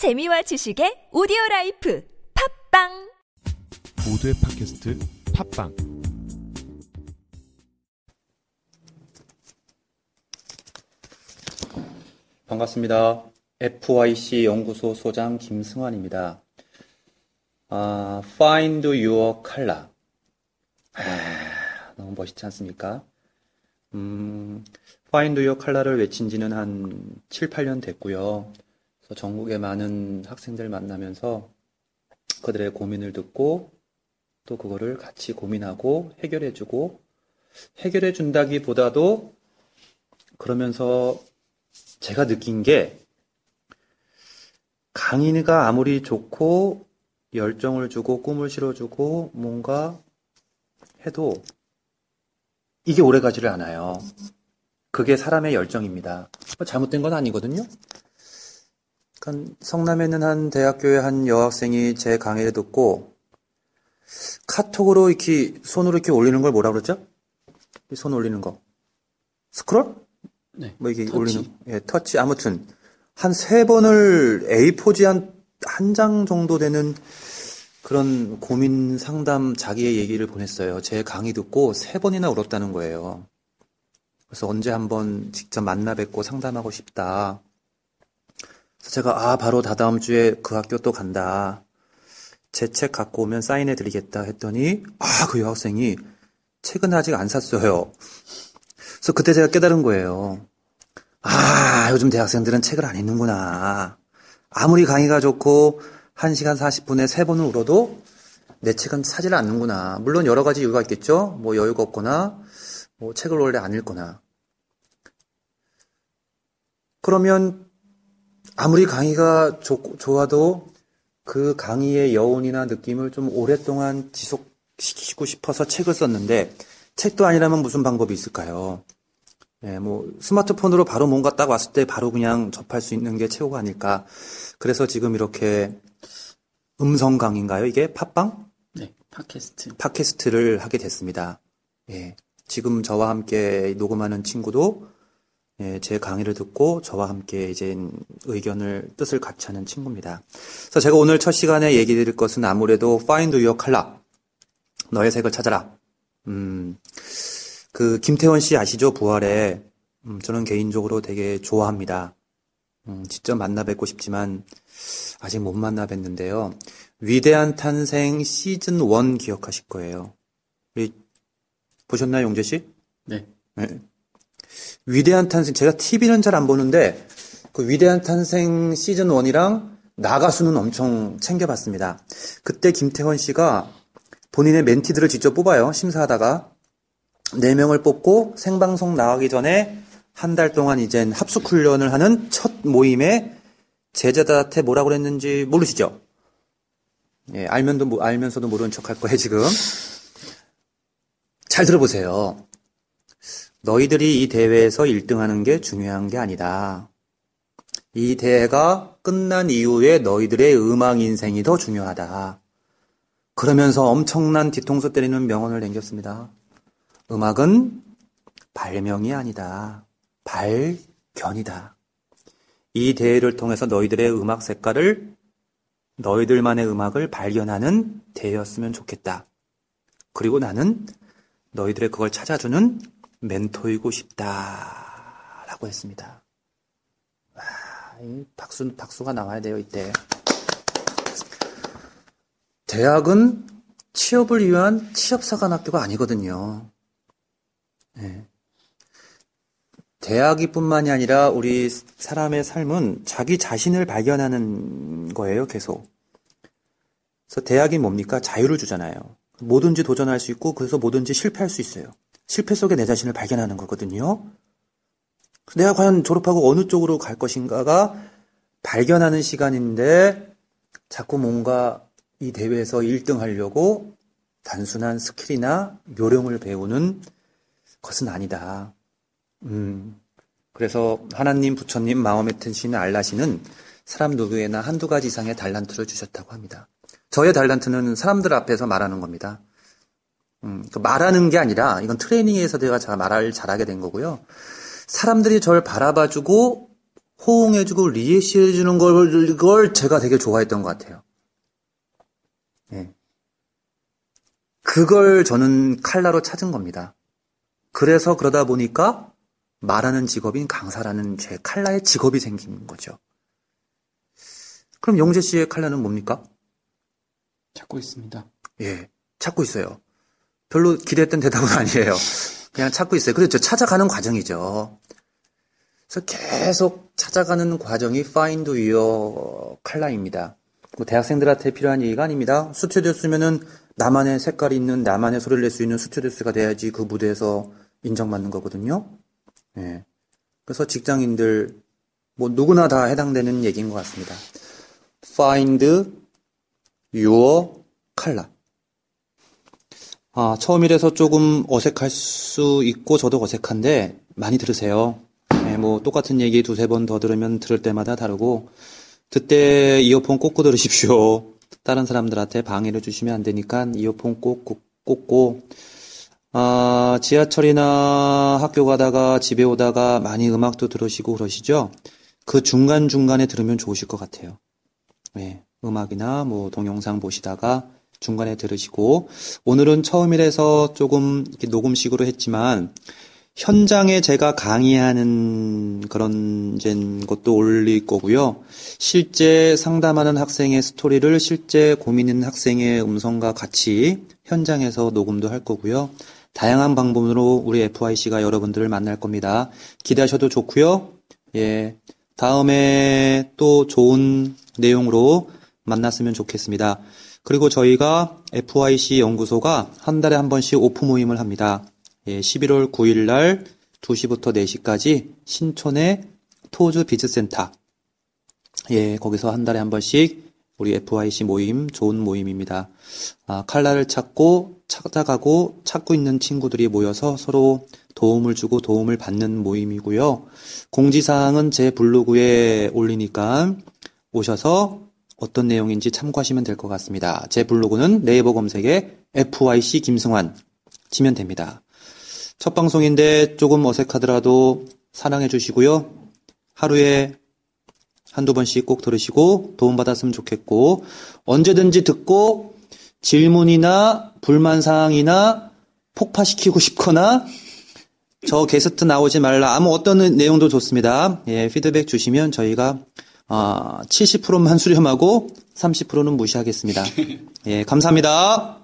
재미와 지식의 오디오 라이프 팟빵 모두의 팟캐스트 팟빵 반갑습니다. FYC 연구소 소장 김승환입니다. 아, Find Your Color. 아, 너무 멋있지 않습니까? 음, Find Your Color를 외친 지는 한 7, 8년 됐고요. 그래서 전국의 많은 학생들 만나면서 그들의 고민을 듣고 또 그거를 같이 고민하고 해결해주고 해결해준다기보다도 그러면서 제가 느낀 게 강인이가 아무리 좋고 열정을 주고 꿈을 실어주고 뭔가 해도 이게 오래 가지를 않아요. 그게 사람의 열정입니다. 뭐 잘못된 건 아니거든요. 그러니까 성남에 있는 한 대학교의 한 여학생이 제 강의를 듣고 카톡으로 이렇게 손으로 이렇게 올리는 걸 뭐라 그러죠? 이손 올리는 거. 스크롤? 네. 뭐 이게 터치. 올리는 예, 터치 아무튼 한 세 번을 A4지 한 한 장 정도 되는 그런 고민 상담 자기의 얘기를 보냈어요. 제 강의 듣고 세 번이나 울었다는 거예요. 그래서 언제 한번 직접 만나 뵙고 상담하고 싶다. 제가 아 바로 다다음 주에 그 학교 또 간다. 제 책 갖고 오면 사인해 드리겠다 했더니 아 그 여학생이 책은 아직 안 샀어요. 그래서 그때 제가 깨달은 거예요. 아, 요즘 대학생들은 책을 안 읽는구나. 아무리 강의가 좋고 1시간 40분에 3번을 울어도 내 책은 사질 않는구나. 물론 여러 가지 이유가 있겠죠. 뭐 여유가 없거나 뭐 책을 원래 안 읽거나. 그러면 아무리 강의가 좋, 좋아도 그 강의의 여운이나 느낌을 좀 오랫동안 지속시키고 싶어서 책을 썼는데 책도 아니라면 무슨 방법이 있을까요? 예, 뭐 스마트폰으로 바로 뭔가 딱 왔을 때 바로 그냥 접할 수 있는 게 최고가 아닐까. 그래서 지금 이렇게 음성 강의인가요? 이게 팟빵? 네, 팟캐스트. 팟캐스트를 하게 됐습니다. 예. 지금 저와 함께 녹음하는 친구도 예, 제 강의를 듣고 저와 함께 이제 의견을 뜻을 같이 하는 친구입니다. 그래서 제가 오늘 첫 시간에 얘기 드릴 것은 아무래도 Find Your Color. 너의 색을 찾아라. 음. 그 김태원 씨 아시죠? 부활에 음, 저는 개인적으로 되게 좋아합니다. 음, 직접 만나 뵙고 싶지만 아직 못 만나 뵀는데요. 위대한 탄생 시즌 1 기억하실 거예요. 우리 보셨나요, 용재 씨? 네. 네. 위대한 탄생 제가 TV는 잘 안 보는데 그 위대한 탄생 시즌 1이랑 나가수는 엄청 챙겨봤습니다. 그때 김태원 씨가 본인의 멘티들을 직접 뽑아요. 심사하다가 네 명을 뽑고 생방송 나가기 전에 한 달 동안 이젠 합숙 훈련을 하는 첫 모임에 제자들한테 뭐라고 그랬는지 모르시죠? 예, 알면도 모- 알면서도 모르는 척할 거예요, 지금. 잘 들어보세요. 너희들이 이 대회에서 1등하는 게 중요한 게 아니다. 이 대회가 끝난 이후에 너희들의 음악 인생이 더 중요하다. 그러면서 엄청난 뒤통수 때리는 명언을 남겼습니다. 음악은 발명이 아니다. 발견이다. 이 대회를 통해서 너희들의 음악 색깔을 너희들만의 음악을 발견하는 대회였으면 좋겠다. 그리고 나는 너희들의 그걸 찾아주는 멘토이고 싶다. 라고 했습니다. 와, 이 박수, 박수가 나와야 돼요, 이때. 대학은 취업을 위한 취업사관학교가 아니거든요. 예. 대학이 뿐만이 아니라 우리 사람의 삶은 자기 자신을 발견하는 거예요, 계속. 그래서 대학이 뭡니까? 자유를 주잖아요. 뭐든지 도전할 수 있고, 그래서 뭐든지 실패할 수 있어요. 실패 속에 내 자신을 발견하는 거거든요. 내가 과연 졸업하고 어느 쪽으로 갈 것인가가 발견하는 시간인데, 자꾸 뭔가 이 대회에서 1등 하려고 단순한 스킬이나 요령을 배우는 것은 아니다. 음, 그래서 하나님, 부처님, 마음에 드시는 알라신은 사람 누구에나 한두 가지 이상의 달란트를 주셨다고 합니다. 저의 달란트는 사람들 앞에서 말하는 겁니다. 음, 그 말하는 게 아니라 이건 트레이닝에서 내가 잘 말을 잘하게 된 거고요. 사람들이 저를 바라봐주고 호응해주고 리액시해주는 걸, 걸 제가 되게 좋아했던 것 같아요. 예. 그걸 저는 칼라로 찾은 겁니다. 그래서 그러다 보니까 말하는 직업인 강사라는 제 칼라의 직업이 생긴 거죠. 그럼 용재 씨의 칼라는 뭡니까? 찾고 있습니다. 예, 찾고 있어요. 별로 기대했던 대답은 아니에요. 그냥 찾고 있어요. 그렇죠. 찾아가는 과정이죠. 그래서 계속 찾아가는 과정이 find your color입니다. 뭐 대학생들한테 필요한 얘기가 아닙니다. 스튜디오스면은 나만의 색깔이 있는 나만의 소리를 낼 수 있는 스튜디오 스가 돼야지 그 무대에서 인정받는 거거든요. 예. 그래서 직장인들 뭐 누구나 다 해당되는 얘기인 것 같습니다. find your color. 아, 처음이라서 조금 어색할 수 있고 저도 어색한데 많이 들으세요. 네, 뭐 똑같은 얘기 두세 번 더 들으면 들을 때마다 다르고 그때 이어폰 꽂고 들으십시오. 다른 사람들한테 방해를 주시면 안 되니까 이어폰 꼭, 꼭 꽂고 아, 지하철이나 학교 가다가 집에 오다가 많이 음악도 들으시고 그러시죠? 그 중간중간에 들으면 좋으실 것 같아요. 네, 음악이나 뭐 동영상 보시다가 중간에 들으시고 오늘은 처음이라서 조금 녹음식으로 했지만 현장에 제가 강의하는 그런 것도 올릴 거고요. 실제 상담하는 학생의 스토리를 실제 고민 있는 학생의 음성과 같이 현장에서 녹음도 할 거고요. 다양한 방법으로 우리 FIC가 여러분들을 만날 겁니다. 기대하셔도 좋고요. 예. 다음에 또 좋은 내용으로 만났으면 좋겠습니다. 그리고 저희가 FYC 연구소가 한 달에 한 번씩 오프 모임을 합니다. 예, 11월 9일 날 2시부터 4시까지 신촌의 토즈 비즈센터. 예, 거기서 한 달에 한 번씩 우리 FYC 모임, 좋은 모임입니다. 아, 칼라를 찾고 찾아가고 찾고 있는 친구들이 모여서 서로 도움을 주고 도움을 받는 모임이고요. 공지사항은 제 블로그에 올리니까 오셔서 어떤 내용인지 참고하시면 될 것 같습니다. 제 블로그는 네이버 검색에 FYC 김승환 치면 됩니다. 첫 방송인데 조금 어색하더라도 사랑해 주시고요. 하루에 한두 번씩 꼭 들으시고 도움받았으면 좋겠고 언제든지 듣고 질문이나 불만 사항이나 폭파시키고 싶거나 저 게스트 나오지 말라 아무 어떤 내용도 좋습니다. 예, 피드백 주시면 저희가 어, 70%만 수렴하고 30%는 무시하겠습니다. 예, 감사합니다.